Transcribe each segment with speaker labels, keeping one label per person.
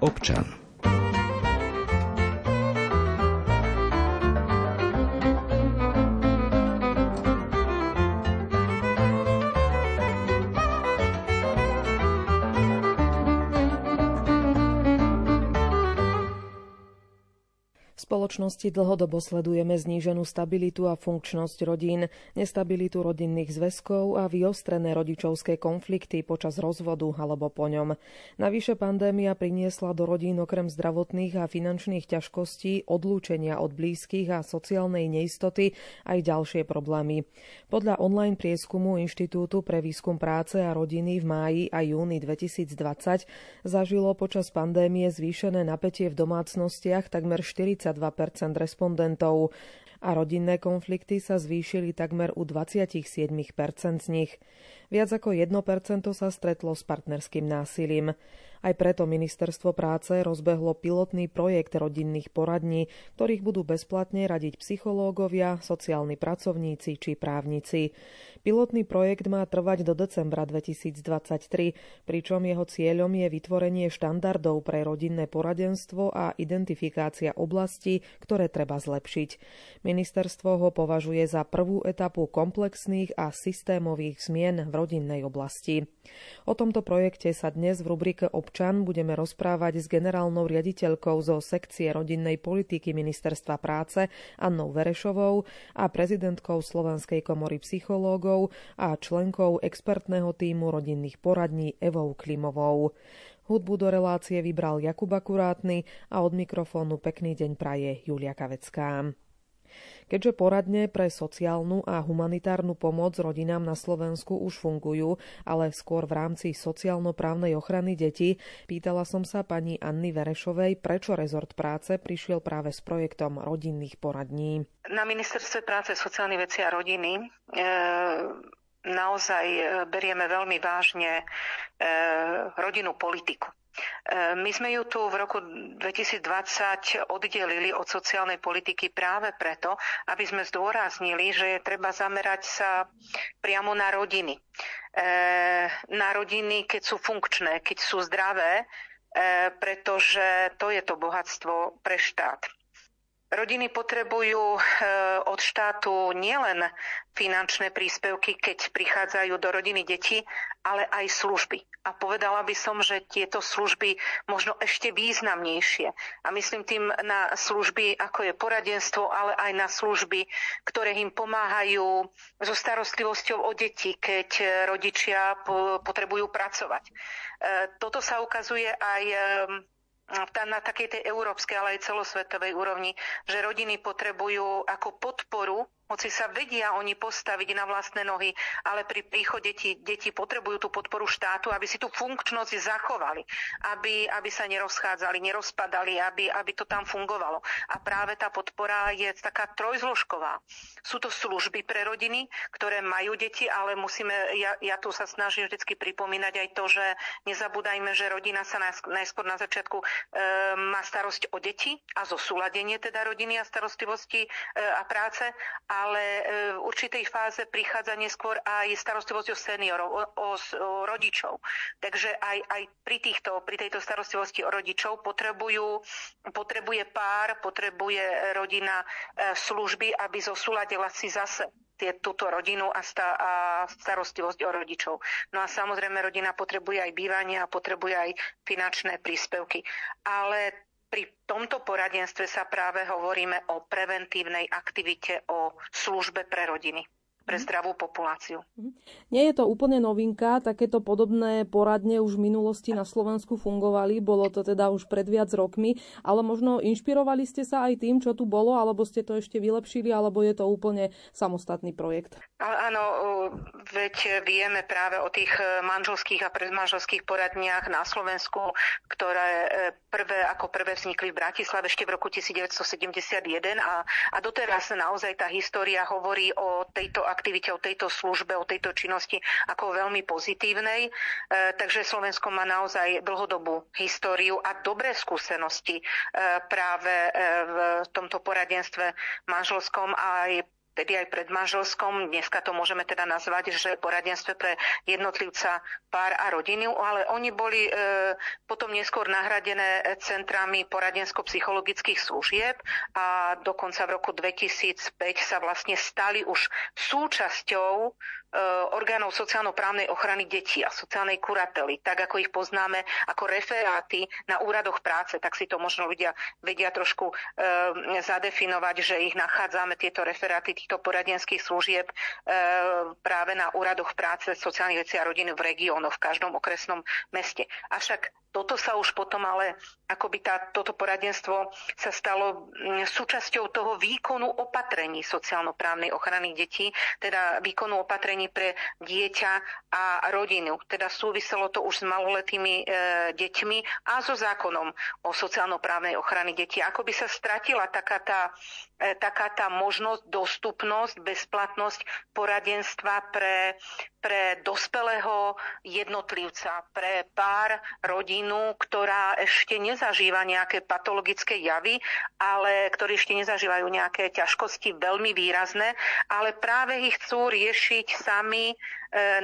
Speaker 1: občan.
Speaker 2: Spoločnosti dlhodobo sledujeme zníženú stabilitu a funkčnosť rodín, nestabilitu rodinných zväzkov a vyostrené rodičovské konflikty počas rozvodu alebo po ňom. Navyše pandémia priniesla do rodín okrem zdravotných a finančných ťažkostí, odlúčenia od blízkych a sociálnej neistoty aj ďalšie problémy. Podľa online prieskumu Inštitútu pre výskum práce a rodiny v máji a júni 2020 zažilo počas pandémie zvýšené napätie v domácnostiach takmer 40 22 respondentov a rodinné konflikty sa zvýšili takmer u 27% z nich. Viac ako 1% sa stretlo s partnerským násilím. Aj preto ministerstvo práce rozbehlo pilotný projekt rodinných poradní, ktorých budú bezplatne radiť psychológovia, sociálni pracovníci či právnici. Pilotný projekt má trvať do decembra 2023, pričom jeho cieľom je vytvorenie štandardov pre rodinné poradenstvo a identifikácia oblastí, ktoré treba zlepšiť. Ministerstvo ho považuje za prvú etapu komplexných a systémových zmien v rodinnej oblasti. O tomto projekte sa dnes v rubrike Občan budeme rozprávať s generálnou riaditeľkou zo sekcie rodinnej politiky Ministerstva práce Annou Verešovou a prezidentkou Slovenskej komory psychológov a členkou expertného týmu rodinných poradní Evou Klimovou. Hudbu do relácie vybral Jakub Akurátny a od mikrofónu pekný deň praje Julia Kavecká. Keďže poradne pre sociálnu a humanitárnu pomoc rodinám na Slovensku už fungujú, ale skôr v rámci sociálno-právnej ochrany detí, pýtala som sa pani Anny Verešovej, prečo rezort práce prišiel práve s projektom rodinných poradní.
Speaker 3: Na ministerstve práce, sociálnej veci a rodiny e, naozaj e, berieme veľmi vážne e, rodinnú politiku. E, my sme ju tu v roku 2020 oddelili od sociálnej politiky práve preto, aby sme zdôraznili, že je treba zamerať sa priamo na rodiny. E, na rodiny, keď sú funkčné, keď sú zdravé, e, pretože to je to bohatstvo pre štát. Rodiny potrebujú od štátu nielen finančné príspevky, keď prichádzajú do rodiny deti, ale aj služby a povedala by som, že tieto služby možno ešte významnejšie. A myslím tým na služby, ako je poradenstvo, ale aj na služby, ktoré im pomáhajú so starostlivosťou o deti, keď rodičia potrebujú pracovať. E, toto sa ukazuje aj na takej tej európskej, ale aj celosvetovej úrovni, že rodiny potrebujú ako podporu hoci sa vedia oni postaviť na vlastné nohy, ale pri príchode deti potrebujú tú podporu štátu, aby si tú funkčnosť zachovali, aby, aby sa nerozchádzali, nerozpadali, aby, aby to tam fungovalo. A práve tá podpora je taká trojzložková. Sú to služby pre rodiny, ktoré majú deti, ale musíme, ja, ja tu sa snažím vždy pripomínať aj to, že nezabúdajme, že rodina sa najskôr na začiatku e, má starosť o deti a zosúladenie teda rodiny a starostlivosti e, a práce a ale e, v určitej fáze prichádza neskôr aj starostlivosť o seniorov, o, o, o rodičov. Takže aj, aj pri, týchto, pri tejto starostlivosti o rodičov potrebujú, potrebuje pár, potrebuje rodina e, služby, aby zosúladila si zase tie, túto rodinu a, sta, a starostlivosť o rodičov. No a samozrejme rodina potrebuje aj bývanie a potrebuje aj finančné príspevky. Ale pri tomto poradenstve sa práve hovoríme o preventívnej aktivite, o službe pre rodiny pre zdravú populáciu. Mhm.
Speaker 2: Nie je to úplne novinka, takéto podobné poradne už v minulosti na Slovensku fungovali, bolo to teda už pred viac rokmi, ale možno inšpirovali ste sa aj tým, čo tu bolo, alebo ste to ešte vylepšili, alebo je to úplne samostatný projekt?
Speaker 3: Áno, veď vieme práve o tých manželských a predmanželských poradniach na Slovensku, ktoré e, prvé ako prvé vznikli v Bratislave ešte v roku 1971 a, a doteraz naozaj tá história hovorí o tejto aktivite, o tejto službe, o tejto činnosti ako veľmi pozitívnej. E, takže Slovensko má naozaj dlhodobú históriu a dobré skúsenosti e, práve e, v tomto poradenstve manželskom a aj tedy aj predmanželskom, dneska to môžeme teda nazvať, že poradenstve pre jednotlivca, pár a rodinu, ale oni boli e, potom neskôr nahradené centrami poradensko-psychologických služieb a dokonca v roku 2005 sa vlastne stali už súčasťou orgánov sociálno-právnej ochrany detí a sociálnej kurately, tak ako ich poznáme ako referáty na úradoch práce, tak si to možno ľudia vedia trošku e, zadefinovať, že ich nachádzame, tieto referáty týchto poradenských služieb e, práve na úradoch práce, sociálnych vecí a rodiny v regiónoch, v každom okresnom meste. Avšak toto sa už potom ale, akoby tá, toto poradenstvo sa stalo súčasťou toho výkonu opatrení sociálno-právnej ochrany detí, teda výkonu opatrení pre dieťa a rodinu. Teda súviselo to už s maloletými e, deťmi a so zákonom o sociálno-právnej ochrany detí. Ako by sa stratila taká tá, taká tá možnosť, dostupnosť, bezplatnosť poradenstva pre, pre dospelého jednotlivca, pre pár rodinu, ktorá ešte nezažíva nejaké patologické javy, ale ktorí ešte nezažívajú nejaké ťažkosti veľmi výrazné, ale práve ich chcú riešiť sami e,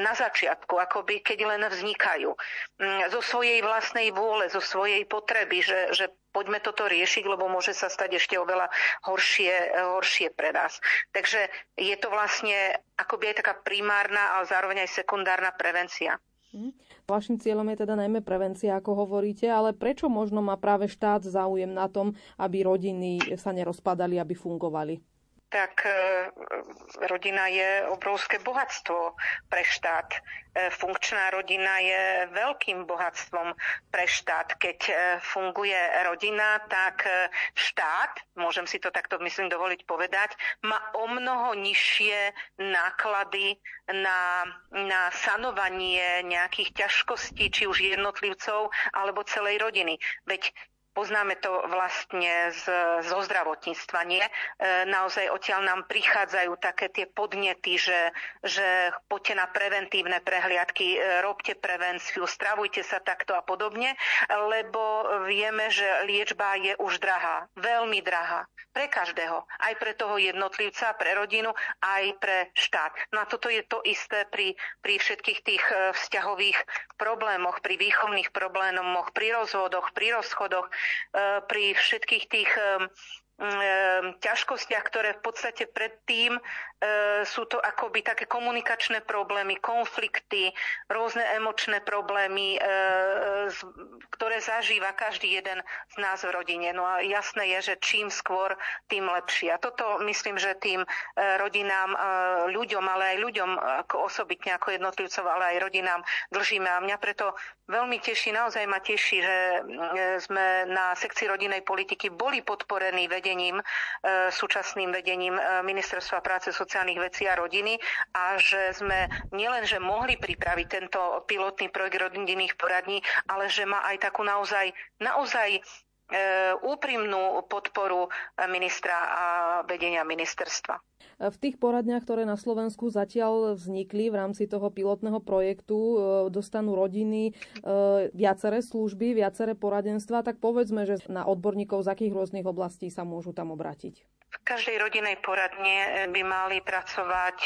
Speaker 3: na začiatku, akoby keď len vznikajú. Mm, zo svojej vlastnej vôle, zo svojej potreby, že, že poďme toto riešiť, lebo môže sa stať ešte oveľa horšie, horšie pre nás. Takže je to vlastne akoby aj taká primárna, ale zároveň aj sekundárna prevencia.
Speaker 2: Mhm. Vašim cieľom je teda najmä prevencia, ako hovoríte, ale prečo možno má práve štát záujem na tom, aby rodiny sa nerozpadali, aby fungovali?
Speaker 3: Tak e, rodina je obrovské bohatstvo pre štát. E, funkčná rodina je veľkým bohatstvom pre štát. Keď e, funguje rodina, tak štát, môžem si to takto myslím dovoliť povedať, má o mnoho nižšie náklady na, na sanovanie nejakých ťažkostí, či už jednotlivcov alebo celej rodiny. Veď Poznáme to vlastne z, zo zdravotníctva, nie? E, naozaj odtiaľ nám prichádzajú také tie podnety, že, že poďte na preventívne prehliadky, e, robte prevenciu, stravujte sa takto a podobne, lebo vieme, že liečba je už drahá, veľmi drahá. Pre každého. Aj pre toho jednotlivca, pre rodinu, aj pre štát. No a toto je to isté pri, pri všetkých tých e, vzťahových problémoch, pri výchovných problémoch, pri rozvodoch, pri rozchodoch, pri všetkých tých e, ťažkostiach, ktoré v podstate predtým E, sú to akoby také komunikačné problémy, konflikty, rôzne emočné problémy, e, ktoré zažíva každý jeden z nás v rodine. No a jasné je, že čím skôr, tým lepšie. A toto myslím, že tým e, rodinám, ľuďom, ale aj ľuďom ako osobitne, ako jednotlivcov, ale aj rodinám držíme. A mňa preto veľmi teší, naozaj ma teší, že sme na sekcii rodinej politiky boli podporení vedením, súčasným vedením Ministerstva práce, sociálnych vecí a rodiny a že sme nielenže mohli pripraviť tento pilotný projekt rodinných poradní, ale že má aj takú naozaj, naozaj e, úprimnú podporu ministra a vedenia ministerstva.
Speaker 2: V tých poradniach, ktoré na Slovensku zatiaľ vznikli v rámci toho pilotného projektu, e, dostanú rodiny e, viaceré služby, viaceré poradenstva, tak povedzme, že na odborníkov z akých rôznych oblastí sa môžu tam obrátiť.
Speaker 3: V každej rodinej poradne by mali pracovať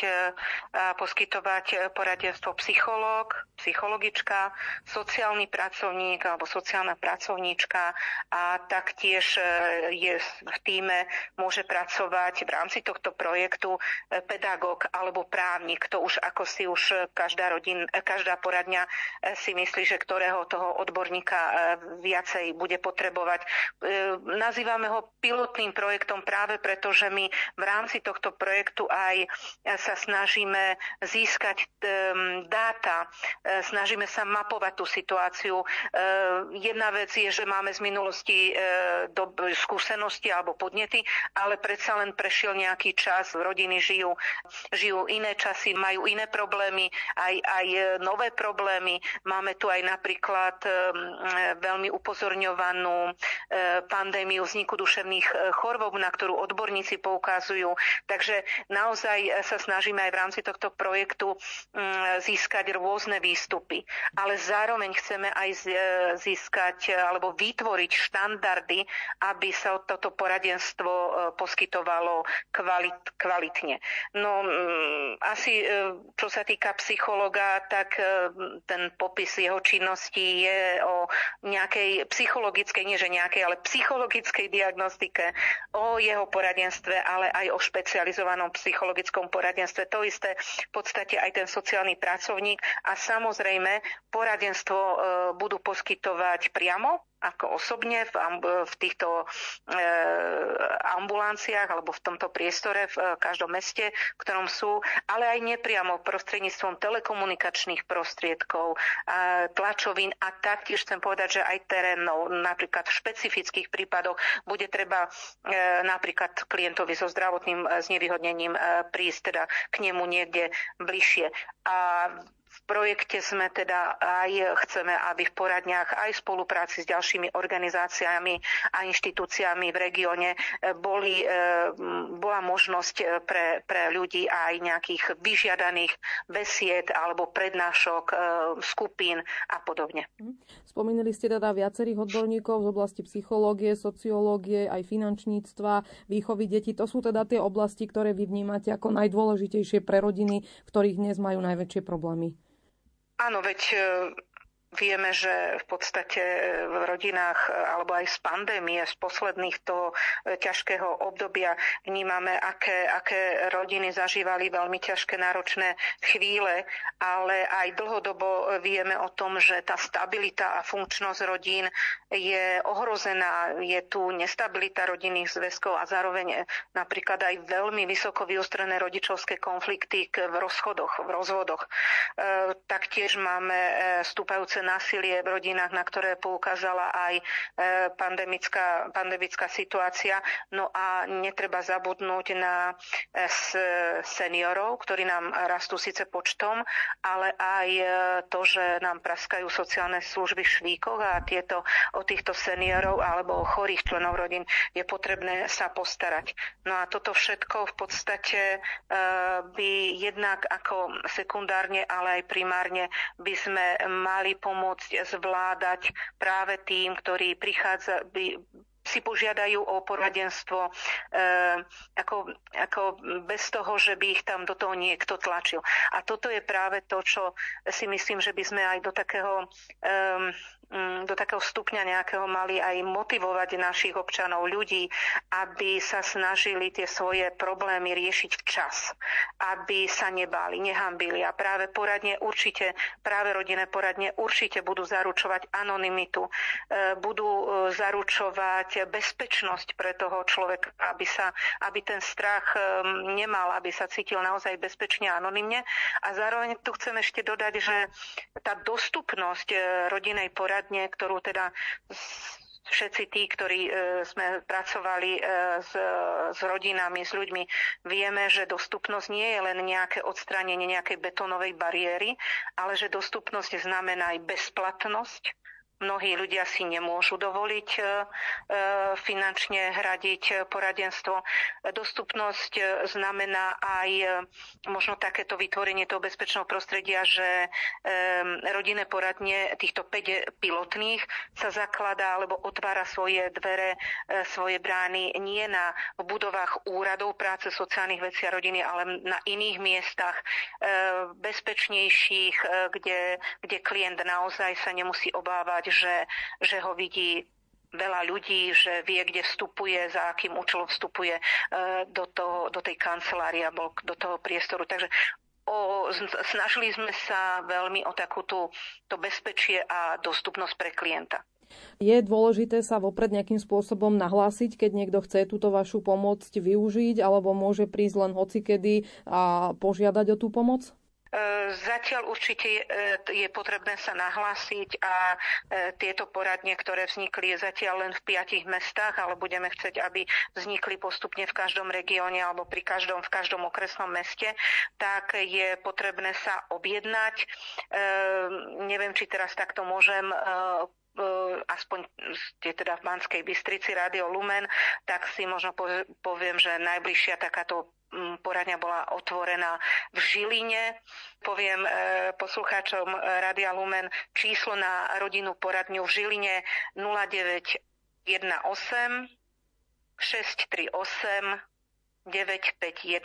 Speaker 3: a poskytovať poradenstvo psychológ, psychologička, sociálny pracovník alebo sociálna pracovníčka a taktiež je v týme môže pracovať v rámci tohto projektu pedagóg alebo právnik. To už ako si už každá, rodin, každá poradňa si myslí, že ktorého toho odborníka viacej bude potrebovať. Nazývame ho pilotným projektom práve preto, že my v rámci tohto projektu aj sa snažíme získať dáta, snažíme sa mapovať tú situáciu. Jedna vec je, že máme z minulosti skúsenosti alebo podnety, ale predsa len prešiel nejaký čas rodiny žijú, žijú iné časy, majú iné problémy, aj, aj e, nové problémy. Máme tu aj napríklad e, veľmi upozorňovanú e, pandémiu vzniku duševných chorôb, na ktorú odborníci odborníci poukazujú. Takže naozaj sa snažíme aj v rámci tohto projektu mm, získať rôzne výstupy. Ale zároveň chceme aj získať alebo vytvoriť štandardy, aby sa toto poradenstvo poskytovalo kvalit, kvalitne. No mm, asi čo sa týka psychologa, tak ten popis jeho činnosti je o nejakej psychologickej, nie že nejakej, ale psychologickej diagnostike, o jeho poradenstve, ale aj o špecializovanom psychologickom poradenstve. To isté v podstate aj ten sociálny pracovník a samozrejme poradenstvo e, budú poskytovať priamo ako osobne v, v týchto e, ambulanciách alebo v tomto priestore v e, každom meste, v ktorom sú, ale aj nepriamo prostredníctvom telekomunikačných prostriedkov, e, tlačovín a taktiež chcem povedať, že aj terénov, napríklad v špecifických prípadoch bude treba e, napríklad klientovi so zdravotným e, znevýhodnením e, prísť teda k nemu niekde bližšie. A v projekte sme teda aj chceme, aby v poradniach aj v spolupráci s ďalšími organizáciami a inštitúciami v regióne e, boli, e, bola možnosť e, pre, pre ľudí aj nejakých vyžiadaných besied alebo prednášok, skupín a podobne.
Speaker 2: Spomínali ste teda viacerých odborníkov z oblasti psychológie, sociológie, aj finančníctva, výchovy detí. To sú teda tie oblasti, ktoré vy vnímate ako najdôležitejšie pre rodiny, ktorých dnes majú najväčšie problémy.
Speaker 3: Áno, veď e, Vieme, že v podstate v rodinách alebo aj z pandémie, z posledných toho e, ťažkého obdobia vnímame, aké, aké rodiny zažívali veľmi ťažké náročné chvíle, ale aj dlhodobo vieme o tom, že tá stabilita a funkčnosť rodín je ohrozená. Je tu nestabilita rodinných zväzkov a zároveň napríklad aj veľmi vysoko vyostrené rodičovské konflikty v rozchodoch, v rozvodoch. E, taktiež máme e, stúpajúce násilie v rodinách, na ktoré poukázala aj e, pandemická, pandemická situácia. No a netreba zabudnúť na e, seniorov, ktorí nám rastú síce počtom, ale aj e, to, že nám praskajú sociálne služby v švíkoch a tieto, o týchto seniorov alebo o chorých členov rodín je potrebné sa postarať. No a toto všetko v podstate by jednak ako sekundárne, ale aj primárne by sme mali pomôcť zvládať práve tým, ktorí prichádza, by, si požiadajú o poradenstvo e, ako, ako bez toho, že by ich tam do toho niekto tlačil. A toto je práve to, čo si myslím, že by sme aj do takého e, do takého stupňa nejakého mali aj motivovať našich občanov, ľudí, aby sa snažili tie svoje problémy riešiť včas, aby sa nebáli, nehambili. A práve poradne určite, práve rodinné poradne určite budú zaručovať anonymitu, e, budú e, zaručovať bezpečnosť pre toho človeka, aby, sa, aby ten strach e, nemal, aby sa cítil naozaj bezpečne a anonymne. A zároveň tu chcem ešte dodať, že tá dostupnosť rodinej poradne ktorú teda všetci tí, ktorí e, sme pracovali e, s, s rodinami, s ľuďmi, vieme, že dostupnosť nie je len nejaké odstránenie nejakej betónovej bariéry, ale že dostupnosť znamená aj bezplatnosť, Mnohí ľudia si nemôžu dovoliť e, e, finančne hradiť poradenstvo. Dostupnosť e, znamená aj možno takéto vytvorenie toho bezpečného prostredia, že rodinné poradne týchto 5 pilotných sa zakladá alebo otvára svoje dvere, svoje brány nie na budovách úradov práce sociálnych vecí a rodiny, ale na iných miestach bezpečnejších, kde, kde klient naozaj sa nemusí obávať že, že ho vidí veľa ľudí, že vie, kde vstupuje, za akým účelom vstupuje e, do, toho, do tej kancelárie alebo do toho priestoru. Takže o, snažili sme sa veľmi o takúto to bezpečie a dostupnosť pre klienta.
Speaker 2: Je dôležité sa vopred nejakým spôsobom nahlásiť, keď niekto chce túto vašu pomoc využiť, alebo môže prísť len hocikedy a požiadať o tú pomoc?
Speaker 3: E, zatiaľ určite je, je potrebné sa nahlásiť a e, tieto poradne, ktoré vznikli zatiaľ len v piatich mestách, ale budeme chcieť, aby vznikli postupne v každom regióne alebo pri každom, v každom okresnom meste, tak je potrebné sa objednať. E, neviem, či teraz takto môžem aspoň ste teda v Banskej Bystrici Radio Lumen, tak si možno poviem, že najbližšia takáto poradňa bola otvorená v Žiline. Poviem e, poslucháčom Radia Lumen číslo na rodinu poradňu v Žiline 0918 638 951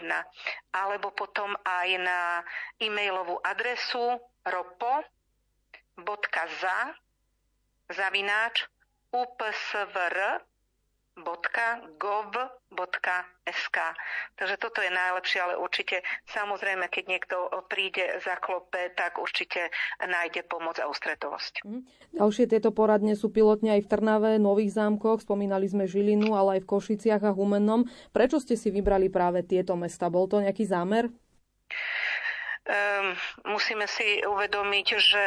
Speaker 3: alebo potom aj na e-mailovú adresu ropo.za zavináč upsvr www.gov.sk. Takže toto je najlepšie, ale určite samozrejme, keď niekto príde, zaklope, tak určite nájde pomoc a ústretovosť.
Speaker 2: Mhm. Ďalšie tieto poradne sú pilotne aj v Trnave, Nových zámkoch, spomínali sme Žilinu, ale aj v Košiciach a Humennom. Prečo ste si vybrali práve tieto mesta? Bol to nejaký zámer?
Speaker 3: Um, musíme si uvedomiť, že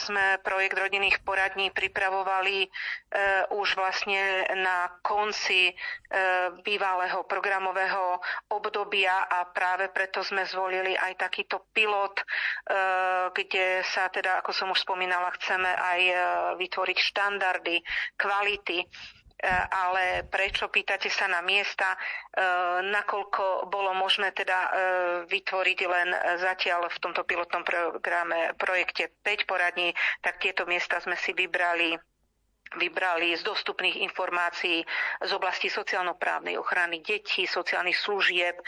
Speaker 3: sme projekt rodinných poradní pripravovali uh, už vlastne na konci uh, bývalého programového obdobia a práve preto sme zvolili aj takýto pilot, kde sa teda, ako som už spomínala, chceme aj vytvoriť štandardy, kvality. E, ale prečo pýtate sa na miesta, e, nakoľko bolo možné teda e, vytvoriť len zatiaľ v tomto pilotnom programe projekte 5 poradní, tak tieto miesta sme si vybrali vybrali z dostupných informácií z oblasti sociálno-právnej ochrany detí, sociálnych služieb, e,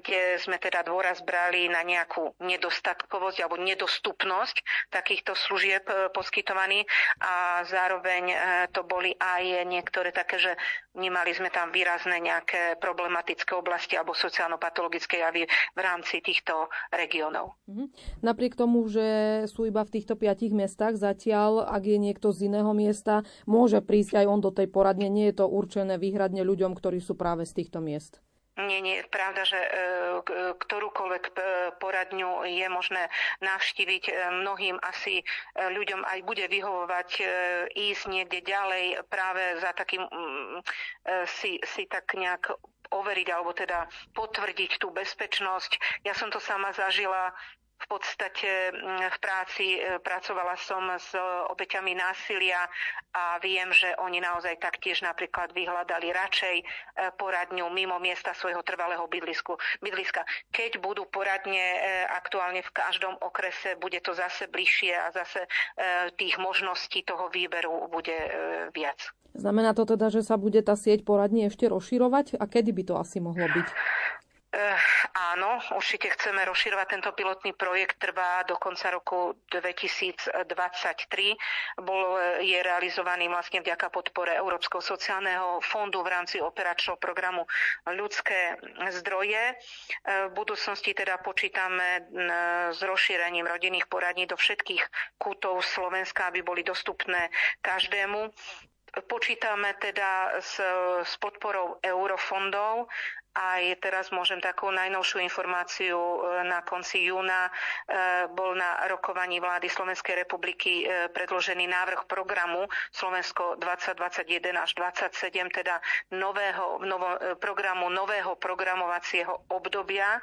Speaker 3: kde sme teda dôraz brali na nejakú nedostatkovosť alebo nedostupnosť takýchto služieb e, poskytovaných a zároveň e, to boli aj niektoré také, že nemali sme tam výrazné nejaké problematické oblasti alebo sociálno-patologické javy v rámci týchto regiónov.
Speaker 2: Mhm. Napriek tomu, že sú iba v týchto piatich miestach, zatiaľ, ak je niekto z iného miesta, môže prísť aj on do tej poradne. Nie je to určené výhradne ľuďom, ktorí sú práve z týchto miest.
Speaker 3: Nie, nie, pravda, že e, ktorúkoľvek e, poradňu je možné navštíviť. E, mnohým asi ľuďom aj bude vyhovovať ísť niekde ďalej práve za takým mm, si, si tak nejak overiť alebo teda potvrdiť tú bezpečnosť. Ja som to sama zažila v podstate mm, v práci e, pracovala som s obeťami násilia a viem, že oni naozaj taktiež napríklad vyhľadali radšej e, poradňu mimo miesta svojho trvalého bydlisku, bydliska. Keď budú poradne e, aktuálne v každom okrese, bude to zase bližšie a zase tých možností toho výberu bude viac.
Speaker 2: Znamená to teda, že sa bude tá sieť poradní ešte rozširovať a kedy by to asi mohlo byť?
Speaker 3: Uh, áno, určite chceme rozširovať tento pilotný projekt, trvá do konca roku 2023. Bol, je realizovaný vlastne vďaka podpore Európskeho sociálneho fondu v rámci operačného programu ľudské zdroje. Uh, v budúcnosti teda počítame s rozšírením rodinných poradní do všetkých kútov Slovenska, aby boli dostupné každému. Počítame teda s, s podporou eurofondov aj teraz môžem takú najnovšiu informáciu e, na konci júna. E, bol na rokovaní vlády Slovenskej republiky e, predložený návrh programu Slovensko 2021 až 2027, teda nového, novo, programu nového programovacieho obdobia.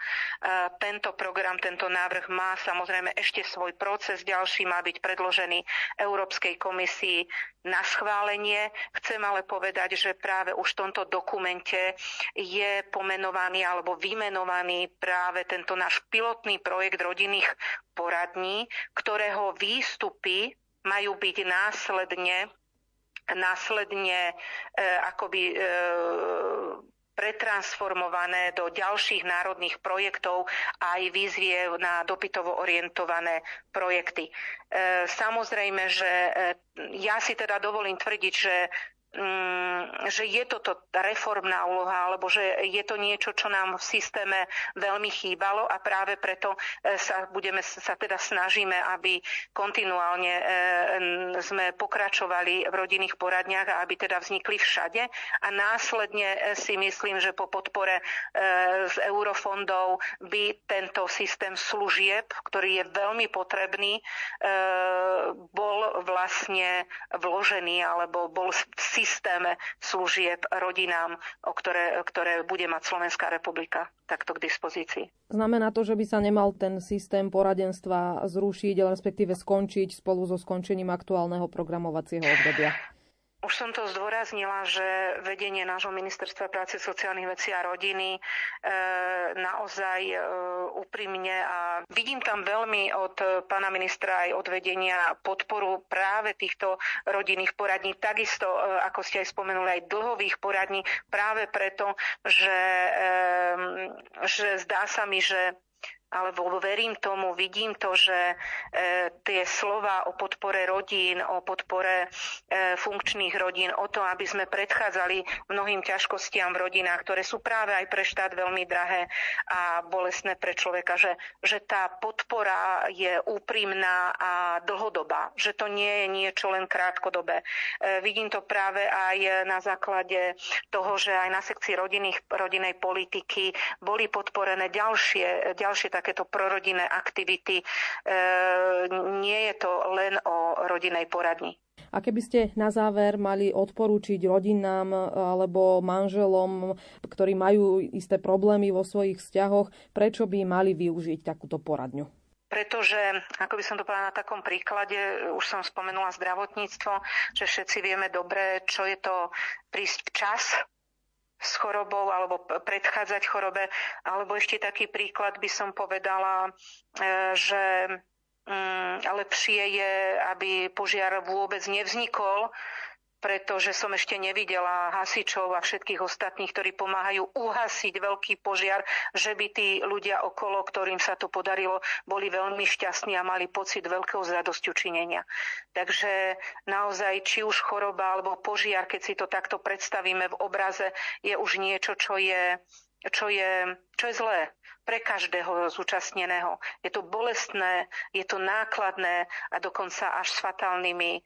Speaker 3: Tento program, tento návrh má samozrejme ešte svoj proces. Ďalší má byť predložený Európskej komisii na schválenie. Chcem ale povedať, že práve už v tomto dokumente je pomenovaný alebo vymenovaný práve tento náš pilotný projekt rodinných poradní, ktorého výstupy majú byť následne následne e, akoby e, pretransformované do ďalších národných projektov a aj výzvie na dopytovo orientované projekty. E, samozrejme, že e, ja si teda dovolím tvrdiť, že že je toto reformná úloha, alebo že je to niečo, čo nám v systéme veľmi chýbalo a práve preto e, sa budeme sa teda snažíme, aby kontinuálne e, sme pokračovali v rodinných poradniach a aby teda vznikli všade. A následne e, si myslím, že po podpore z eurofondov by tento systém služieb, ktorý je veľmi potrebný, bol vlastne vložený alebo bol v systéme služieb rodinám, o ktoré, ktoré bude mať Slovenská republika takto k dispozícii.
Speaker 2: Znamená to, že by sa nemal ten systém poradenstva zrušiť, respektíve skončiť spolu so skončením aktuálneho programovacieho obdobia?
Speaker 3: Už som to zdôraznila, že vedenie nášho ministerstva práce, sociálnych vecí a rodiny e, naozaj e, úprimne a vidím tam veľmi od pána ministra aj od vedenia podporu práve týchto rodinných poradní, takisto, e, ako ste aj spomenuli, aj dlhových poradní, práve preto, že, e, že zdá sa mi, že alebo verím tomu, vidím to, že e, tie slova o podpore rodín, o podpore e, funkčných rodín, o to, aby sme predchádzali mnohým ťažkostiam v rodinách, ktoré sú práve aj pre štát veľmi drahé a bolestné pre človeka, že, že tá podpora je úprimná a dlhodobá, že to nie je niečo len krátkodobé. E, vidím to práve aj na základe toho, že aj na sekcii rodinných, rodinej politiky boli podporené ďalšie, ďalšie takéto prorodinné aktivity. E, nie je to len o rodinej poradni.
Speaker 2: A keby ste na záver mali odporúčiť rodinám alebo manželom, ktorí majú isté problémy vo svojich vzťahoch, prečo by mali využiť takúto poradňu?
Speaker 3: pretože, ako by som to povedala na takom príklade, už som spomenula zdravotníctvo, že všetci vieme dobre, čo je to prísť včas s chorobou alebo predchádzať chorobe. Alebo ešte taký príklad by som povedala, e, že mm, lepšie je, aby požiar vôbec nevznikol, pretože som ešte nevidela hasičov a všetkých ostatných, ktorí pomáhajú uhasiť veľký požiar, že by tí ľudia okolo, ktorým sa to podarilo, boli veľmi šťastní a mali pocit veľkého zradosťu činenia. Takže naozaj, či už choroba alebo požiar, keď si to takto predstavíme v obraze, je už niečo, čo je, čo je, čo je zlé pre každého zúčastneného. Je to bolestné, je to nákladné a dokonca až s fatálnymi e,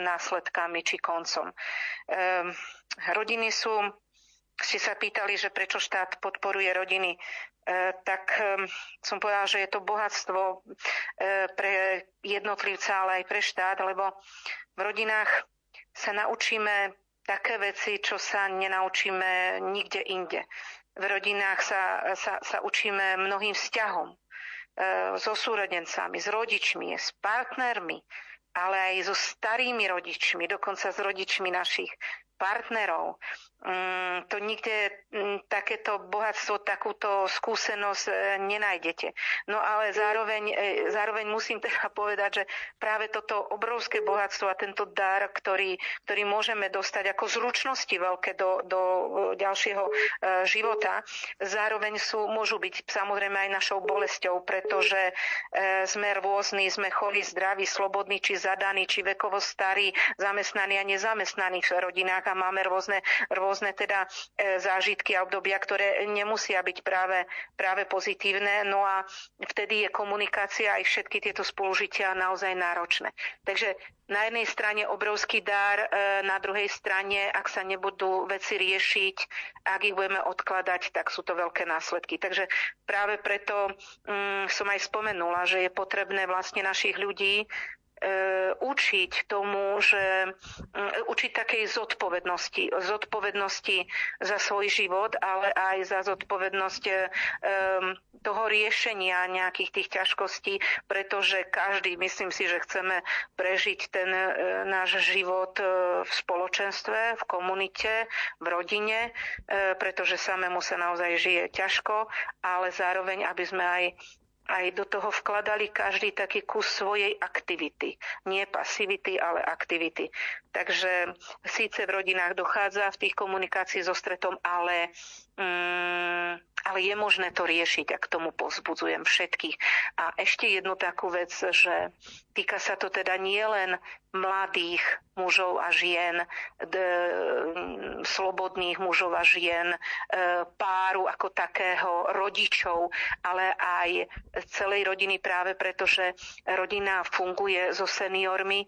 Speaker 3: následkami či koncom. E, rodiny sú, ste sa pýtali, že prečo štát podporuje rodiny, e, tak e, som povedala, že je to bohatstvo e, pre jednotlivca, ale aj pre štát, lebo v rodinách sa naučíme také veci, čo sa nenaučíme nikde inde. V rodinách sa, sa, sa učíme mnohým vzťahom e, so súrodencami, s rodičmi, s partnermi, ale aj so starými rodičmi, dokonca s rodičmi našich partnerov. Mm, to nikde mm, takéto bohatstvo, takúto skúsenosť e, nenájdete. No ale zároveň, e, zároveň musím teda povedať, že práve toto obrovské bohatstvo a tento dar, ktorý, ktorý môžeme dostať ako zručnosti veľké do, do ďalšieho e, života, zároveň sú, môžu byť samozrejme aj našou bolesťou, pretože sme rôzni, sme chorí, zdraví, slobodní, či zadaní, či vekovo starí, zamestnaní a nezamestnaní v rodinách a máme rôzne, rôzne teda e, zážitky a obdobia, ktoré nemusia byť práve, práve pozitívne. No a vtedy je komunikácia aj všetky tieto spolužitia naozaj náročné. Takže na jednej strane obrovský dar, e, na druhej strane, ak sa nebudú veci riešiť, ak ich budeme odkladať, tak sú to veľké následky. Takže práve preto um, som aj spomenula, že je potrebné vlastne našich ľudí učiť tomu, že učiť takej zodpovednosti, zodpovednosti za svoj život, ale aj za zodpovednosť e, toho riešenia nejakých tých ťažkostí, pretože každý, myslím si, že chceme prežiť ten e, náš život v spoločenstve, v komunite, v rodine, pretože samému sa naozaj žije ťažko, ale zároveň, aby sme aj aj do toho vkladali každý taký kus svojej aktivity. Nie pasivity, ale aktivity. Takže síce v rodinách dochádza v tých komunikácií so stretom, ale mm, ale je možné to riešiť a k tomu pozbudzujem všetkých. A ešte jednu takú vec, že týka sa to teda nielen mladých mužov a žien, d, slobodných mužov a žien, e, páru ako takého, rodičov, ale aj celej rodiny práve preto, že rodina funguje so seniormi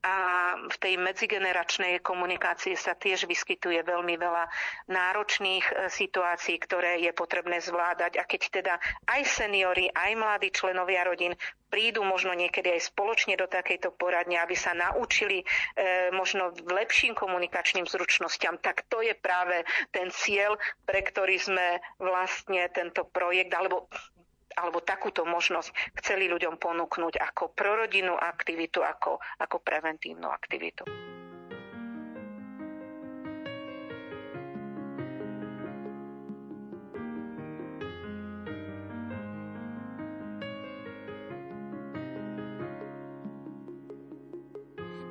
Speaker 3: a v tej medzigeneračnej komunikácii sa tiež vyskytuje veľmi veľa náročných e, situácií, ktoré je potrebné zvládať. A keď teda aj seniory, aj mladí členovia rodín prídu možno niekedy aj spoločne do takejto poradne, aby sa naučili e, možno lepším komunikačným zručnosťam, tak to je práve ten cieľ, pre ktorý sme vlastne tento projekt, alebo alebo takúto možnosť chceli ľuďom ponúknuť ako prorodinnú aktivitu, ako, ako preventívnu aktivitu.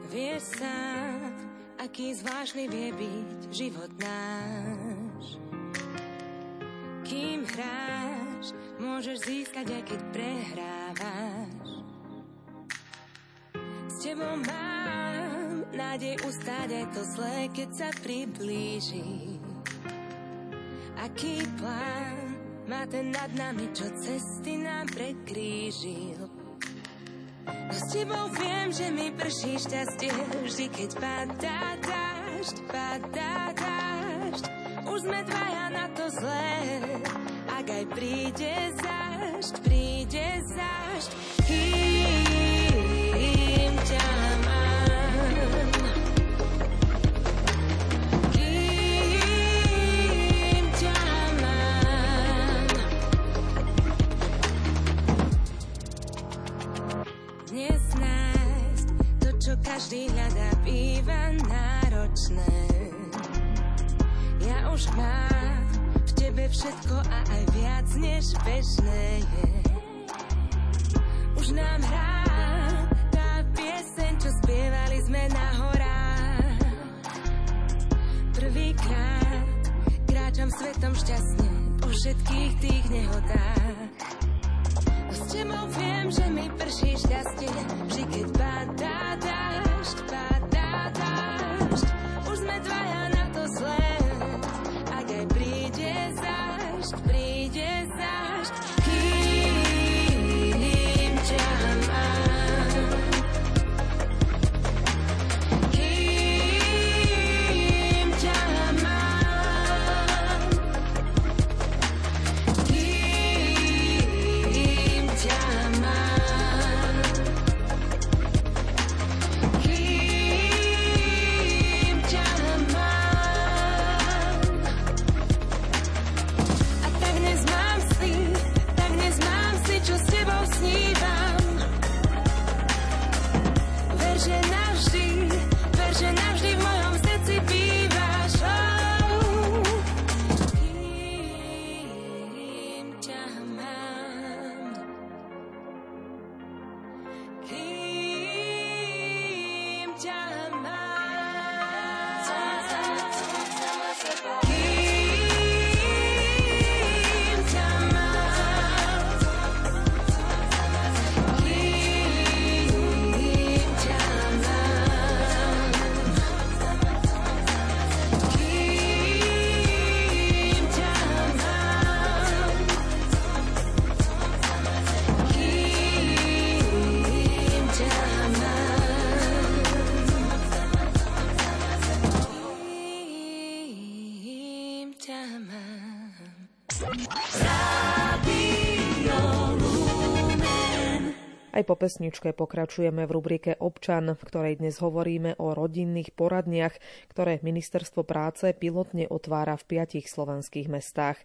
Speaker 1: Vieš sám, aký zvláštny vie byť život náš. Kým hrá môžeš získať, aj keď prehrávaš. S tebou mám nádej ustáť aj to zlé, keď sa priblíži. Aký plán má ten nad nami, čo cesty nám prekrížil. No s tebou viem, že mi prší šťastie, vždy keď padá dážď, padá dážď. Už sme dvaja na to zlé, aj príde zášť, príde zášť. Kým Prvýkrát kráčam svetom šťastne po všetkých tých nehodách. S tebou viem, že mi prší šťastie, vždy keď padá dážď, padá Aj
Speaker 2: po pesničke pokračujeme v rubrike Občan, v ktorej dnes hovoríme o rodinných poradniach, ktoré Ministerstvo práce pilotne otvára v piatich slovenských mestách.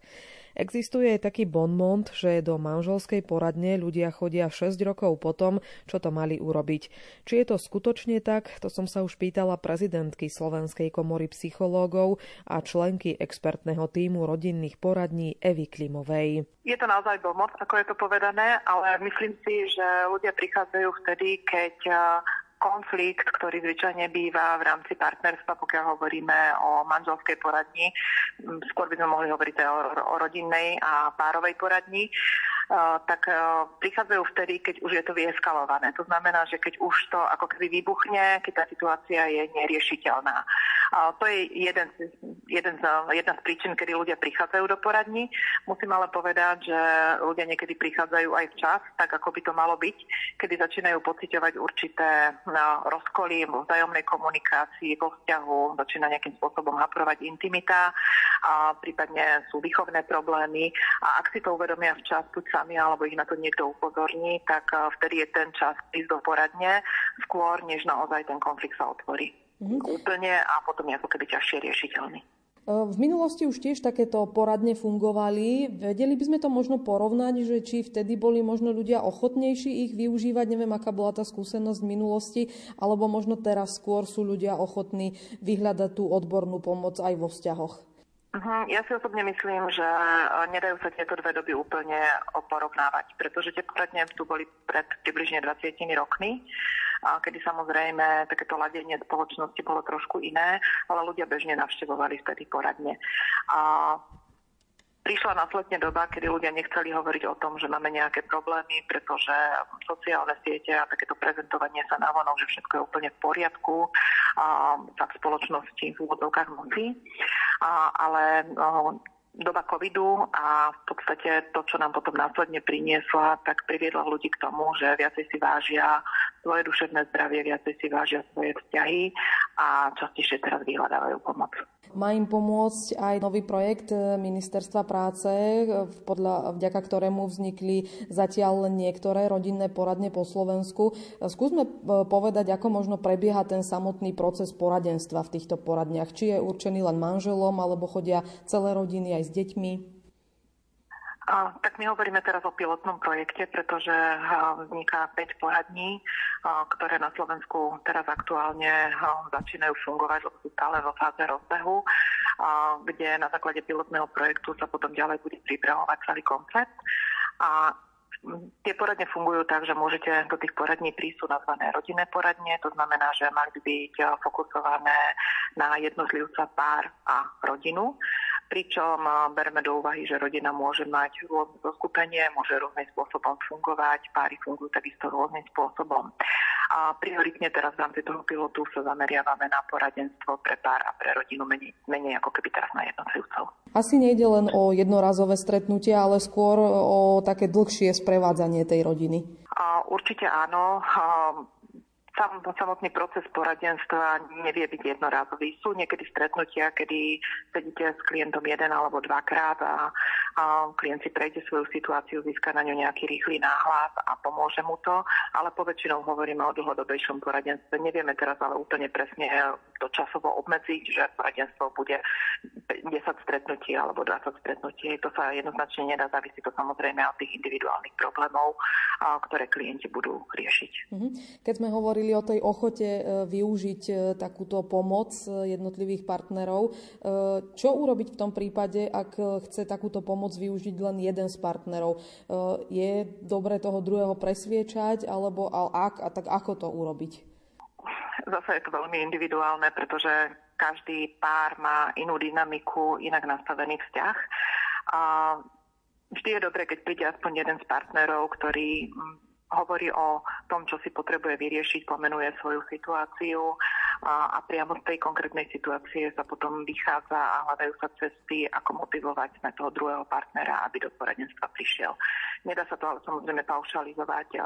Speaker 2: Existuje aj taký bonmont, že do manželskej poradne ľudia chodia 6 rokov potom, čo to mali urobiť. Či je to skutočne tak, to som sa už pýtala prezidentky Slovenskej komory psychológov a členky expertného týmu rodinných poradní Evy Klimovej.
Speaker 4: Je to naozaj pomoc, ako je to povedané, ale myslím si, že ľudia prichádzajú vtedy, keď konflikt, ktorý zvyčajne býva v rámci partnerstva, pokiaľ hovoríme o manželskej poradni, skôr by sme mohli hovoriť o, o rodinnej a párovej poradni, tak eh, prichádzajú vtedy, keď už je to vyeskalované. To znamená, že keď už to ako keby vybuchne, keď tá situácia je neriešiteľná. A To je jeden, jeden z, jedna z príčin, kedy ľudia prichádzajú do poradní. Musím ale povedať, že ľudia niekedy prichádzajú aj včas, tak ako by to malo byť, kedy začínajú pociťovať určité rozkoly vo vzájomnej komunikácii, vo vzťahu, začína nejakým spôsobom haprovať intimita, a prípadne sú výchovné problémy a ak si to uvedomia včas, buď sami, alebo ich na to niekto upozorní, tak eh, vtedy je ten čas ísť do poradne skôr, než naozaj ten konflikt sa otvorí. Úplne a potom je ako keby ťažšie riešiteľný.
Speaker 5: E, V minulosti už tiež takéto poradne fungovali. Vedeli by sme to možno porovnať, že či vtedy boli možno ľudia ochotnejší ich využívať, neviem, aká bola tá skúsenosť v minulosti, alebo možno teraz skôr sú ľudia ochotní vyhľadať tú odbornú pomoc aj vo vzťahoch.
Speaker 4: Mhm, Ja si osobne myslím, že eh, nedajú sa tieto dve doby úplne porovnávať, pretože tie poradne tu boli pred približne 20 rokmi kedy samozrejme takéto ladenie spoločnosti bolo trošku iné, ale ľudia bežne navštevovali vtedy poradne. A Prišla následne doba, kedy ľudia nechceli hovoriť o tom, že máme nejaké problémy, pretože sociálne siete a takéto prezentovanie sa navonok, že všetko je úplne v poriadku a, v spoločnosti v úvodovkách moci. A, ale a, doba covidu a v podstate to, čo nám potom následne priniesla, tak priviedla ľudí k tomu, že viacej si vážia svoje duševné zdravie, viacej si vážia svoje vzťahy a častejšie teraz vyhľadávajú pomoc.
Speaker 5: Má im pomôcť aj nový projekt e, Ministerstva práce, e, podľa, vďaka ktorému vznikli zatiaľ niektoré rodinné poradne po Slovensku. E, skúsme povedať, ako možno prebieha ten samotný proces poradenstva v týchto poradniach. Či je určený len manželom, alebo chodia celé rodiny aj s deťmi?
Speaker 4: A, tak my hovoríme teraz o pilotnom projekte, pretože vzniká 5 poradní, ktoré na Slovensku teraz aktuálne začínajú fungovať, lebo sú stále vo fáze rozbehu, kde na základe pilotného projektu sa potom ďalej bude pripravovať celý koncept. A Tie poradne fungujú tak, že môžete do tých poradní prísť sú nazvané rodinné poradne, to znamená, že mali by byť fokusované na jednotlivca, pár a rodinu pričom bereme do úvahy, že rodina môže mať rôzne zoskupenie, môže rôznym spôsobom fungovať, páry fungujú takisto rôznym spôsobom. A prioritne teraz v rámci toho pilotu sa zameriavame na poradenstvo pre pár a pre rodinu menej, menej ako keby teraz na jednotlivcov.
Speaker 5: Asi nejde len o jednorazové stretnutia, ale skôr o také dlhšie sprevádzanie tej rodiny.
Speaker 4: Určite áno. Sam, samotný proces poradenstva nevie byť jednorázový. Sú niekedy stretnutia, kedy sedíte s klientom jeden alebo dvakrát a, a klient si prejde svoju situáciu, získa na ňu nejaký rýchly náhľad a pomôže mu to, ale poväčšinou hovoríme o dlhodobejšom poradenstve. Nevieme teraz ale úplne presne to časovo obmedziť, že poradenstvo bude 10 stretnutí alebo 20 stretnutí. To sa jednoznačne nedá, závisí to samozrejme od tých individuálnych problémov, ktoré klienti budú riešiť.
Speaker 5: Mhm. Keď sme hovorili hovorili o tej ochote e, využiť e, takúto pomoc e, jednotlivých partnerov. Čo urobiť v tom prípade, ak chce takúto pomoc využiť len jeden z partnerov? Je dobre toho druhého presviečať, alebo ak, a tak ako to urobiť?
Speaker 4: Zase je to veľmi individuálne, pretože každý pár má inú dynamiku, inak nastavený vzťah. A vždy je dobré, keď príde aspoň jeden z partnerov, ktorý hovorí o tom, čo si potrebuje vyriešiť, pomenuje svoju situáciu a, a priamo z tej konkrétnej situácie sa potom vychádza a hľadajú sa cesty, ako motivovať na toho druhého partnera, aby do poradenstva prišiel. Nedá sa to ale samozrejme paušalizovať.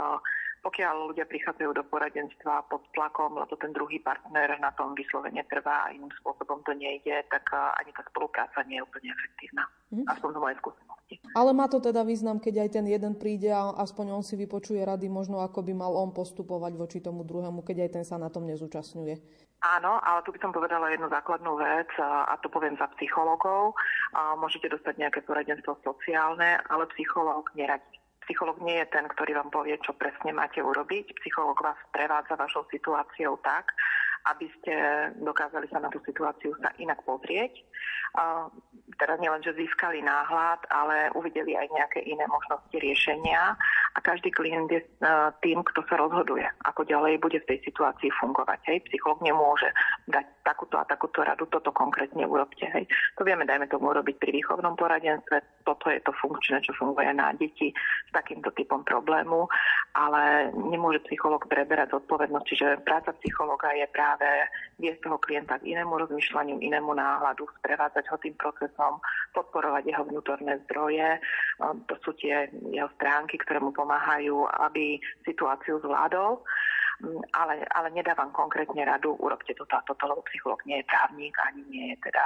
Speaker 4: Pokiaľ ľudia prichádzajú do poradenstva pod tlakom, lebo ten druhý partner na tom vyslovene trvá a iným spôsobom to nejde, tak ani tá spolupráca nie je úplne efektívna. Mm. Aspoň to moje skúsenosti.
Speaker 5: Ale má to teda význam, keď aj ten jeden príde a aspoň on si vypočuje rady, možno ako by mal on postupovať voči tomu druhému, keď aj ten sa na tom nezúčastňuje.
Speaker 4: Áno, ale tu by som povedala jednu základnú vec a to poviem za psychologov. Môžete dostať nejaké poradenstvo sociálne, ale psychológ neradí. Psychológ nie je ten, ktorý vám povie, čo presne máte urobiť. Psychológ vás prevádza vašou situáciou tak, aby ste dokázali sa na tú situáciu sa inak pozrieť. Teda nielen, že získali náhľad, ale uvideli aj nejaké iné možnosti riešenia a každý klient je tým, kto sa rozhoduje, ako ďalej bude v tej situácii fungovať. Hej. Psycholog nemôže dať takúto a takúto radu, toto konkrétne urobte. Hej. To vieme, dajme tomu urobiť pri výchovnom poradenstve, toto je to funkčné, čo funguje na deti s takýmto typom problému, ale nemôže psycholog preberať zodpovednosť, čiže práca psychologa je práve viesť toho klienta k inému rozmýšľaniu, inému náhľadu, sprevádzať ho tým procesom, podporovať jeho vnútorné zdroje. To sú tie jeho stránky, ktoré mu pomáhajú, aby situáciu zvládol mm, ale, ale nedávam konkrétne radu, urobte toto a toto, lebo psycholog nie je právnik, ani nie je teda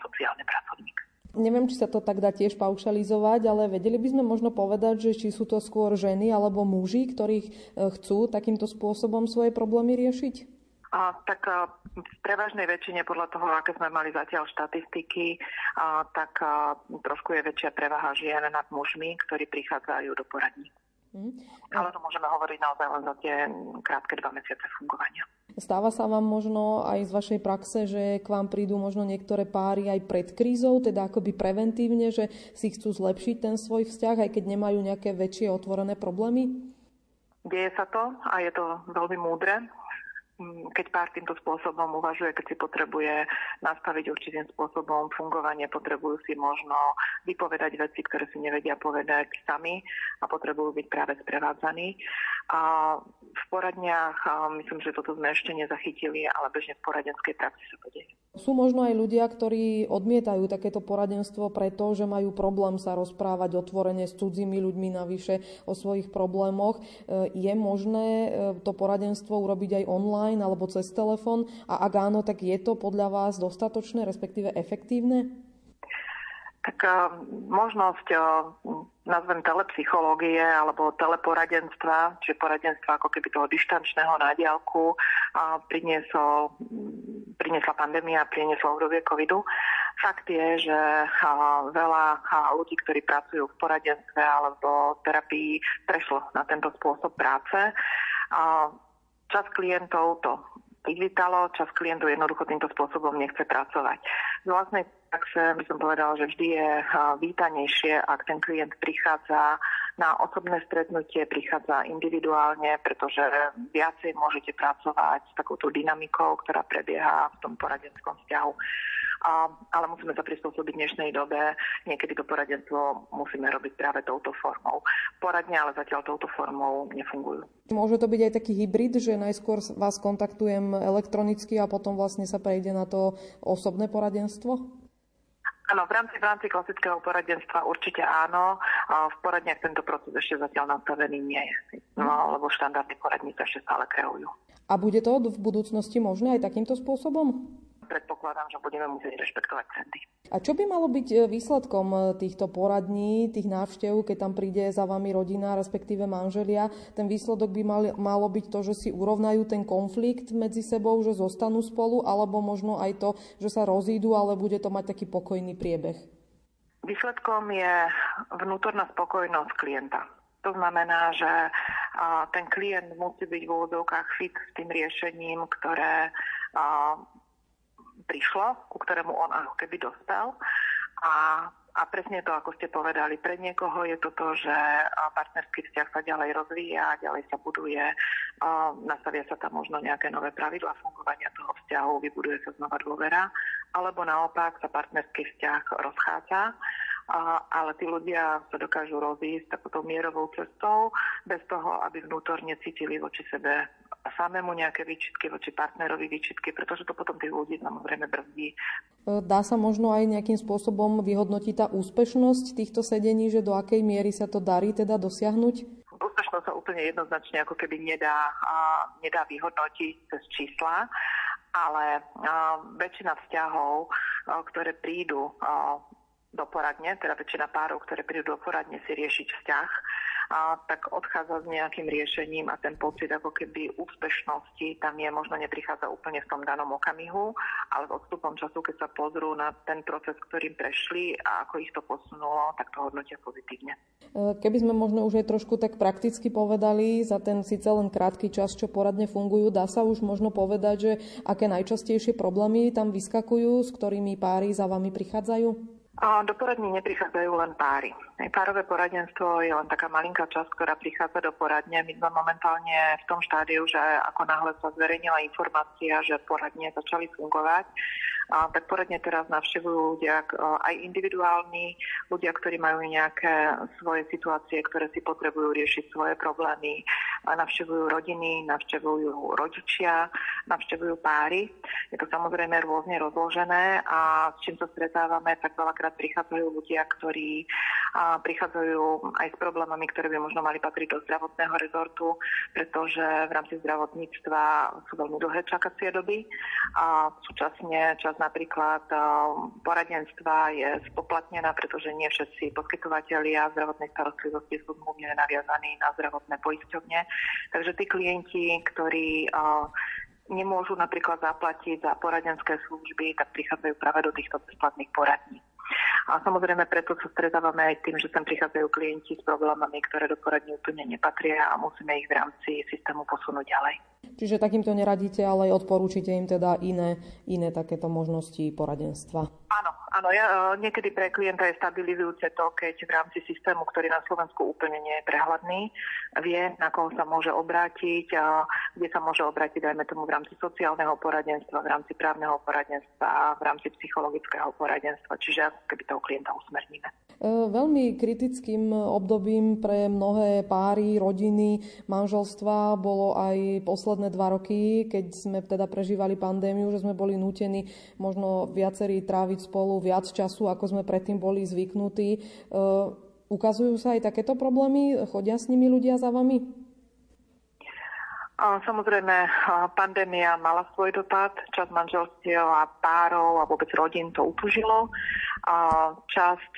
Speaker 4: sociálny pracovník.
Speaker 5: Neviem, či sa to tak dá tiež paušalizovať, ale vedeli by sme možno povedať, že či sú to skôr ženy alebo muži, ktorých eh, chcú takýmto spôsobom svoje problémy riešiť?
Speaker 4: A, tak a, v prevažnej väčšine podľa toho, aké sme mali zatiaľ štatistiky, a, tak a, trošku je väčšia prevaha žien nad mužmi, ktorí prichádzajú do poradní. Mm. Ale to môžeme hovoriť naozaj len za tie krátke dva mesiace fungovania.
Speaker 5: Stáva sa vám možno aj z vašej praxe, že k vám prídu možno niektoré páry aj pred krízou, teda akoby preventívne, že si chcú zlepšiť ten svoj vzťah, aj keď nemajú nejaké väčšie otvorené problémy?
Speaker 4: Deje sa to a je to veľmi múdre, keď pár týmto spôsobom uvažuje, keď si potrebuje nastaviť určitým spôsobom fungovanie, potrebujú si možno vypovedať veci, ktoré si nevedia povedať sami a potrebujú byť práve sprevádzaní. A v poradniach, myslím, že toto sme ešte nezachytili, ale bežne v poradenskej praxi sa to deje.
Speaker 5: Sú možno aj ľudia, ktorí odmietajú takéto poradenstvo preto, že majú problém sa rozprávať otvorene s cudzími ľuďmi navyše o svojich problémoch. E, je možné e, to poradenstvo urobiť aj online alebo cez telefón? A ak áno, tak je to podľa vás dostatočné, respektíve efektívne?
Speaker 4: Tak možnosť, nazvem telepsychológie alebo teleporadenstva, čiže poradenstva ako keby toho dištančného nádialku priniesol, priniesla pandémia, priniesla obdobie covidu. Fakt je, že veľa ľudí, ktorí pracujú v poradenstve alebo terapii, prešlo na tento spôsob práce. Čas klientov to privítalo, čas klientov jednoducho týmto spôsobom nechce pracovať. Z vlastnej praxe by som povedala, že vždy je vítanejšie, ak ten klient prichádza na osobné stretnutie, prichádza individuálne, pretože viacej môžete pracovať s takouto dynamikou, ktorá prebieha v tom poradenskom vzťahu a, ale musíme sa prispôsobiť dnešnej dobe. Niekedy to poradenstvo musíme robiť práve touto formou. Poradne ale zatiaľ touto formou nefungujú.
Speaker 5: Môže to byť aj taký hybrid, že najskôr vás kontaktujem elektronicky a potom vlastne sa prejde na to osobné poradenstvo?
Speaker 4: Áno, v rámci, v rámci klasického poradenstva určite áno. V poradniach tento proces ešte zatiaľ nastavený nie je, no, lebo štandardní poradní sa ešte stále kreujú.
Speaker 5: A bude to v budúcnosti možné aj takýmto spôsobom?
Speaker 4: Predpokladám, že budeme musieť rešpektovať trendy.
Speaker 5: A čo by malo byť e, výsledkom e, týchto poradní, tých návštev, keď tam príde za vami rodina, respektíve manželia? Ten výsledok by mal, malo byť to, že si urovnajú ten konflikt medzi sebou, že zostanú spolu, alebo možno aj to, že sa rozídu, ale bude to mať taký pokojný priebeh?
Speaker 4: Výsledkom je vnútorná spokojnosť klienta. To znamená, že ten klient musí byť v úvodzovkách fit s tým riešením, ktoré prišlo, ku ktorému on ako keby dostal. A, a presne to, ako ste povedali, pre niekoho je to to, že partnerský vzťah sa ďalej rozvíja, ďalej sa buduje, nastavia sa tam možno nejaké nové pravidlá fungovania toho vzťahu, vybuduje sa znova dôvera, alebo naopak sa partnerský vzťah rozchádza a, ale tí ľudia sa dokážu rozísť takouto mierovou cestou bez toho, aby vnútorne cítili voči sebe samému nejaké výčitky, voči partnerovi výčitky, pretože to potom tých ľudí samozrejme brzdí.
Speaker 5: Dá sa možno aj nejakým spôsobom vyhodnotiť tá úspešnosť týchto sedení, že do akej miery sa to darí teda dosiahnuť?
Speaker 4: Úspešnosť sa úplne jednoznačne ako keby nedá, a, nedá vyhodnotiť cez čísla, ale a, väčšina vzťahov, a, ktoré prídu a, do poradne, teda väčšina párov, ktoré prídu do poradne si riešiť vzťah, a tak odchádza s nejakým riešením a ten pocit ako keby úspešnosti tam je, možno neprichádza úplne v tom danom okamihu, ale s odstupom času, keď sa pozrú na ten proces, ktorým prešli a ako ich to posunulo, tak to hodnotia pozitívne.
Speaker 5: E, keby sme možno už aj trošku tak prakticky povedali, za ten síce len krátky čas, čo poradne fungujú, dá sa už možno povedať, že aké najčastejšie problémy tam vyskakujú, s ktorými páry za vami prichádzajú?
Speaker 4: A do poradní neprichádzajú len páry. Párové poradenstvo je len taká malinká časť, ktorá prichádza do poradne. My sme momentálne v tom štádiu, že ako náhle sa zverejnila informácia, že poradne začali fungovať, a tak poradne teraz navštevujú ľudia, aj individuálni ľudia, ktorí majú nejaké svoje situácie, ktoré si potrebujú riešiť svoje problémy. Navštevujú rodiny, navštevujú rodičia, navštevujú páry. Je to samozrejme rôzne rozložené a s čím sa stretávame, tak veľakrát prichádzajú ľudia, ktorí prichádzajú aj s problémami, ktoré by možno mali patriť do zdravotného rezortu, pretože v rámci zdravotníctva sú veľmi dlhé čakacie doby a súčasne čas napríklad poradenstva je spoplatnená, pretože nie všetci poskytovateľia zdravotnej starostlivosti sú zmluvne naviazaní na zdravotné poisťovne. Takže tí klienti, ktorí nemôžu napríklad zaplatiť za poradenské služby, tak prichádzajú práve do týchto bezplatných poradní. A samozrejme preto sa stretávame aj tým, že sem prichádzajú klienti s problémami, ktoré do poradní úplne nepatria a musíme ich v rámci systému posunúť ďalej.
Speaker 5: Čiže takýmto neradíte, ale odporúčite im teda iné, iné takéto možnosti poradenstva.
Speaker 4: Áno, áno, ja, niekedy pre klienta je stabilizujúce to, keď v rámci systému, ktorý na Slovensku úplne nie je prehľadný, vie, na koho sa môže obrátiť, a kde sa môže obrátiť, dajme tomu v rámci sociálneho poradenstva, v rámci právneho poradenstva v rámci psychologického poradenstva. Čiže keby toho klienta usmerníme.
Speaker 5: E, veľmi kritickým obdobím pre mnohé páry, rodiny, manželstva bolo aj posledné dva roky, keď sme teda prežívali pandémiu, že sme boli nútení možno viacerí tráviť spolu viac času, ako sme predtým boli zvyknutí. E, ukazujú sa aj takéto problémy? Chodia s nimi ľudia za vami?
Speaker 4: Samozrejme, pandémia mala svoj dopad, časť manželstiev a párov a vôbec rodín to utužilo. Časť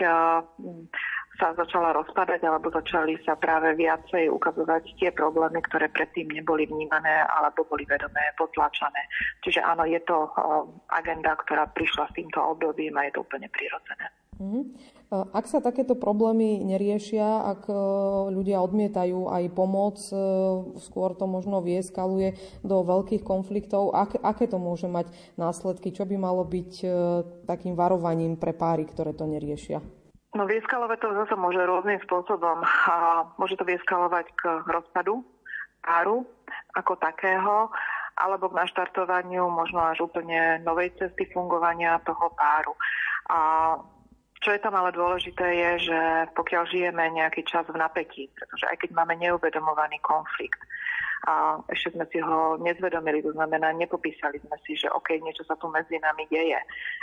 Speaker 4: sa začala rozpadať alebo začali sa práve viacej ukazovať tie problémy, ktoré predtým neboli vnímané alebo boli vedomé potlačané. Čiže áno, je to agenda, ktorá prišla s týmto obdobím a je to úplne prirodzené. Mm-hmm.
Speaker 5: Ak sa takéto problémy neriešia, ak e, ľudia odmietajú aj pomoc, e, skôr to možno vieskaluje do veľkých konfliktov, ak, aké to môže mať následky? Čo by malo byť e, takým varovaním pre páry, ktoré to neriešia?
Speaker 4: No vieskalovať to zase môže rôznym spôsobom. Môže to vieskalovať k rozpadu páru ako takého, alebo k naštartovaniu možno až úplne novej cesty fungovania toho páru. A čo je tam ale dôležité je, že pokiaľ žijeme nejaký čas v napätí, pretože aj keď máme neuvedomovaný konflikt, a ešte sme si ho nezvedomili, to znamená, nepopísali sme si, že OK, niečo sa tu medzi nami deje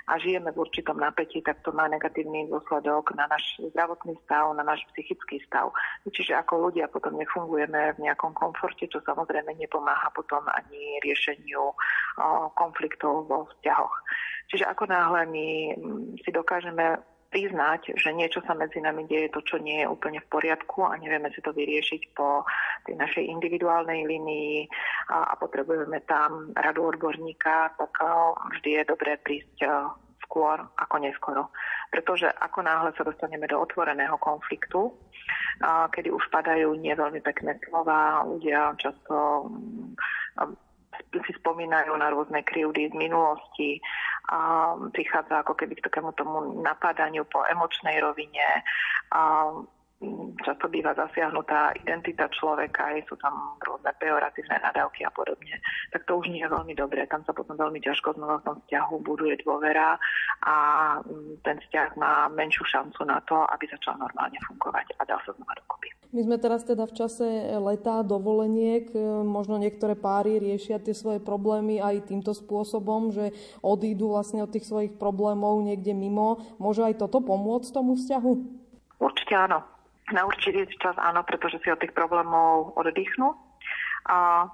Speaker 4: a žijeme v určitom napätí, tak to má negatívny dôsledok na náš zdravotný stav, na náš psychický stav. Čiže ako ľudia potom nefungujeme v nejakom komforte, čo samozrejme nepomáha potom ani riešeniu konfliktov vo vzťahoch. Čiže ako náhle my si dokážeme priznať, že niečo sa medzi nami deje, to, čo nie je úplne v poriadku a nevieme si to vyriešiť po tej našej individuálnej linii a, a potrebujeme tam radu odborníka, tak vždy je dobré prísť skôr ako neskoro. Pretože ako náhle sa dostaneme do otvoreného konfliktu, kedy už padajú nie veľmi pekné slova, ľudia často si spomínajú na rôzne krivdy z minulosti a prichádza ako keby k takému tomu napadaniu po emočnej rovine. A často býva zasiahnutá identita človeka, sú tam rôzne pejoratívne nadávky a podobne, tak to už nie je veľmi dobré. Tam sa potom veľmi ťažko znova v tom vzťahu buduje dôvera a ten vzťah má menšiu šancu na to, aby začal normálne fungovať a dal sa znova dokopy.
Speaker 5: My sme teraz teda v čase leta, dovoleniek, možno niektoré páry riešia tie svoje problémy aj týmto spôsobom, že odídu vlastne od tých svojich problémov niekde mimo. Môže aj toto pomôcť tomu vzťahu?
Speaker 4: Určite áno. Na určitý čas áno, pretože si od tých problémov oddychnú. A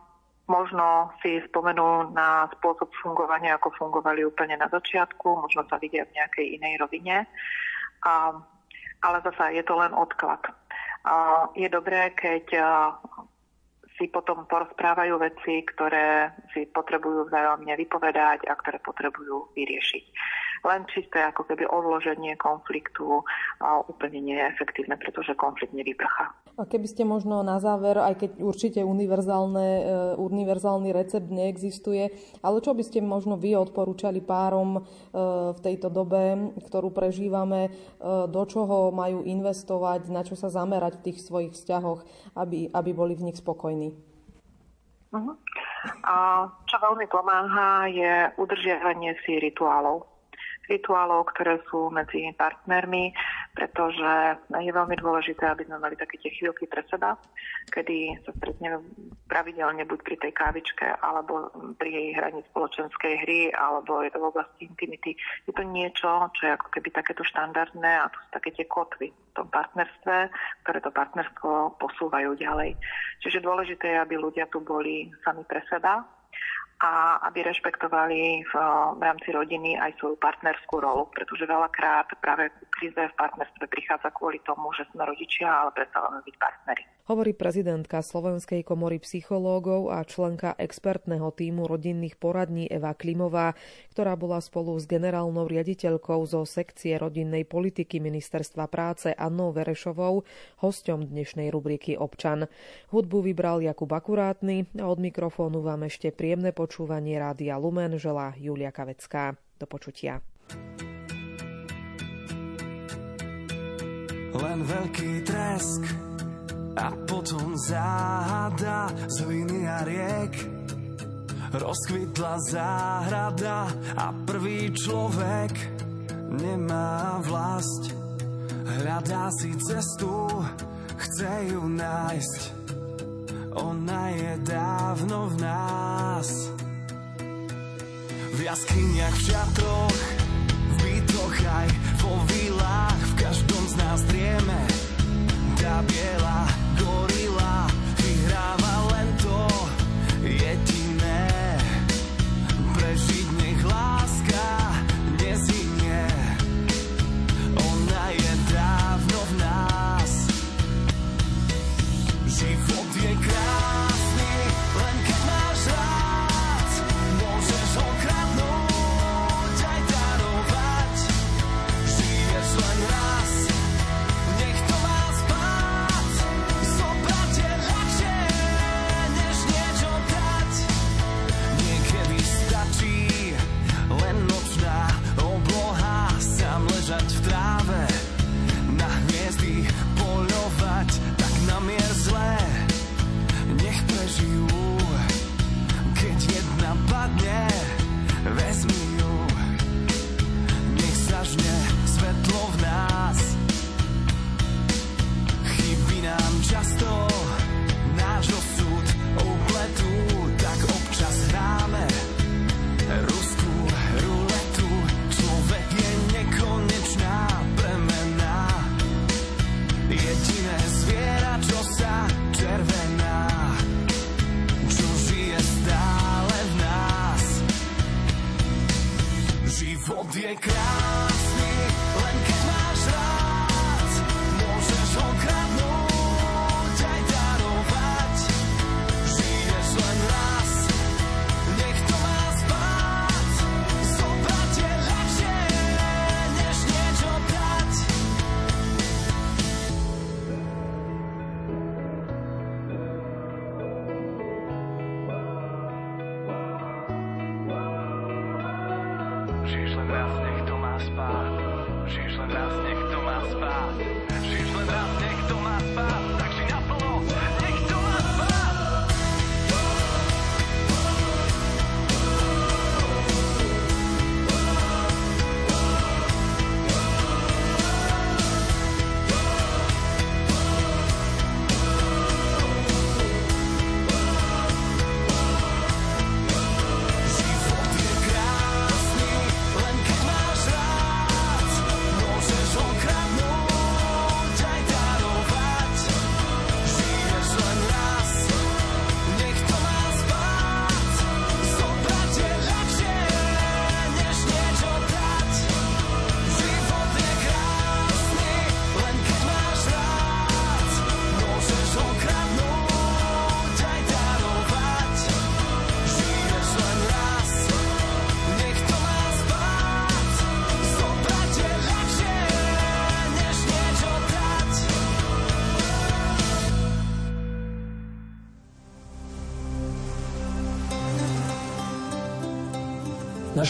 Speaker 4: možno si spomenú na spôsob fungovania, ako fungovali úplne na začiatku, možno sa vidia v nejakej inej rovine. A, ale zase je to len odklad je dobré, keď si potom porozprávajú veci, ktoré si potrebujú vzájomne vypovedať a ktoré potrebujú vyriešiť len čisté ako keby odloženie konfliktu úplne nie je efektívne, pretože konflikt nevyprchá.
Speaker 5: A keby ste možno na záver, aj keď určite univerzálne, e, univerzálny recept neexistuje, ale čo by ste možno vy odporúčali párom e, v tejto dobe, ktorú prežívame, e, do čoho majú investovať, na čo sa zamerať v tých svojich vzťahoch, aby, aby boli v nich spokojní?
Speaker 4: Uh-huh. A čo veľmi pomáha je udržiavanie si rituálov rituálov, ktoré sú medzi partnermi, pretože je veľmi dôležité, aby sme mali také tie chvíľky pre seba, kedy sa stretneme pravidelne buď pri tej kávičke, alebo pri jej hraní spoločenskej hry, alebo je to v oblasti intimity. Je to niečo, čo je ako keby takéto štandardné a to sú také tie kotvy v tom partnerstve, ktoré to partnerstvo posúvajú ďalej. Čiže dôležité je, aby ľudia tu boli sami pre seba, a aby rešpektovali v, v rámci rodiny aj svoju partnerskú rolu, pretože veľakrát práve kríze v partnerstve prichádza kvôli tomu, že sme rodičia, ale prestávame byť partneri.
Speaker 2: Hovorí prezidentka Slovenskej komory psychológov a členka expertného týmu rodinných poradní Eva Klimová, ktorá bola spolu s generálnou riaditeľkou zo sekcie rodinnej politiky Ministerstva práce Annou Verešovou hosťom dnešnej rubriky Občan. Hudbu vybral Jakub Akurátny a od mikrofónu vám ešte príjemné počúvanie Rádia Lumen želá Julia Kavecká. Do počutia.
Speaker 6: len veľký tresk a potom záhada z hliny a riek. Rozkvitla záhrada a prvý človek nemá vlast. Hľadá si cestu, chce ju nájsť. Ona je dávno v nás. V jaskyniach, v šatroch, v bytoch aj vo vilách, v každom z nás drieme. Tá biela jedna padne,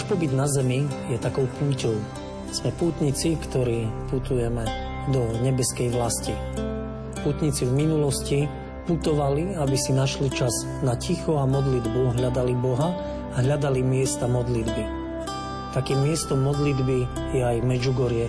Speaker 7: pobyt na Zemi je takou púťou. Sme pútnici, ktorí putujeme do nebeskej vlasti. Pútnici v minulosti putovali, aby si našli čas na ticho a modlitbu, hľadali Boha a hľadali miesta modlitby. Takým miestom modlitby je aj Medžugorie.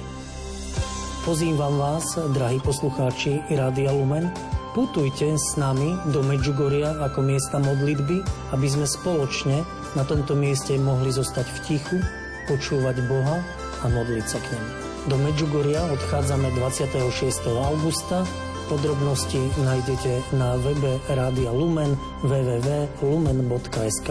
Speaker 7: Pozývam vás, drahí poslucháči Rádia Lumen, putujte s nami do Medžugoria ako miesta modlitby, aby sme spoločne na tomto mieste mohli zostať v tichu, počúvať Boha a modliť sa k nemu. Do Medžugoria odchádzame 26. augusta. Podrobnosti nájdete na webe Rádia Lumen www.lumen.sk.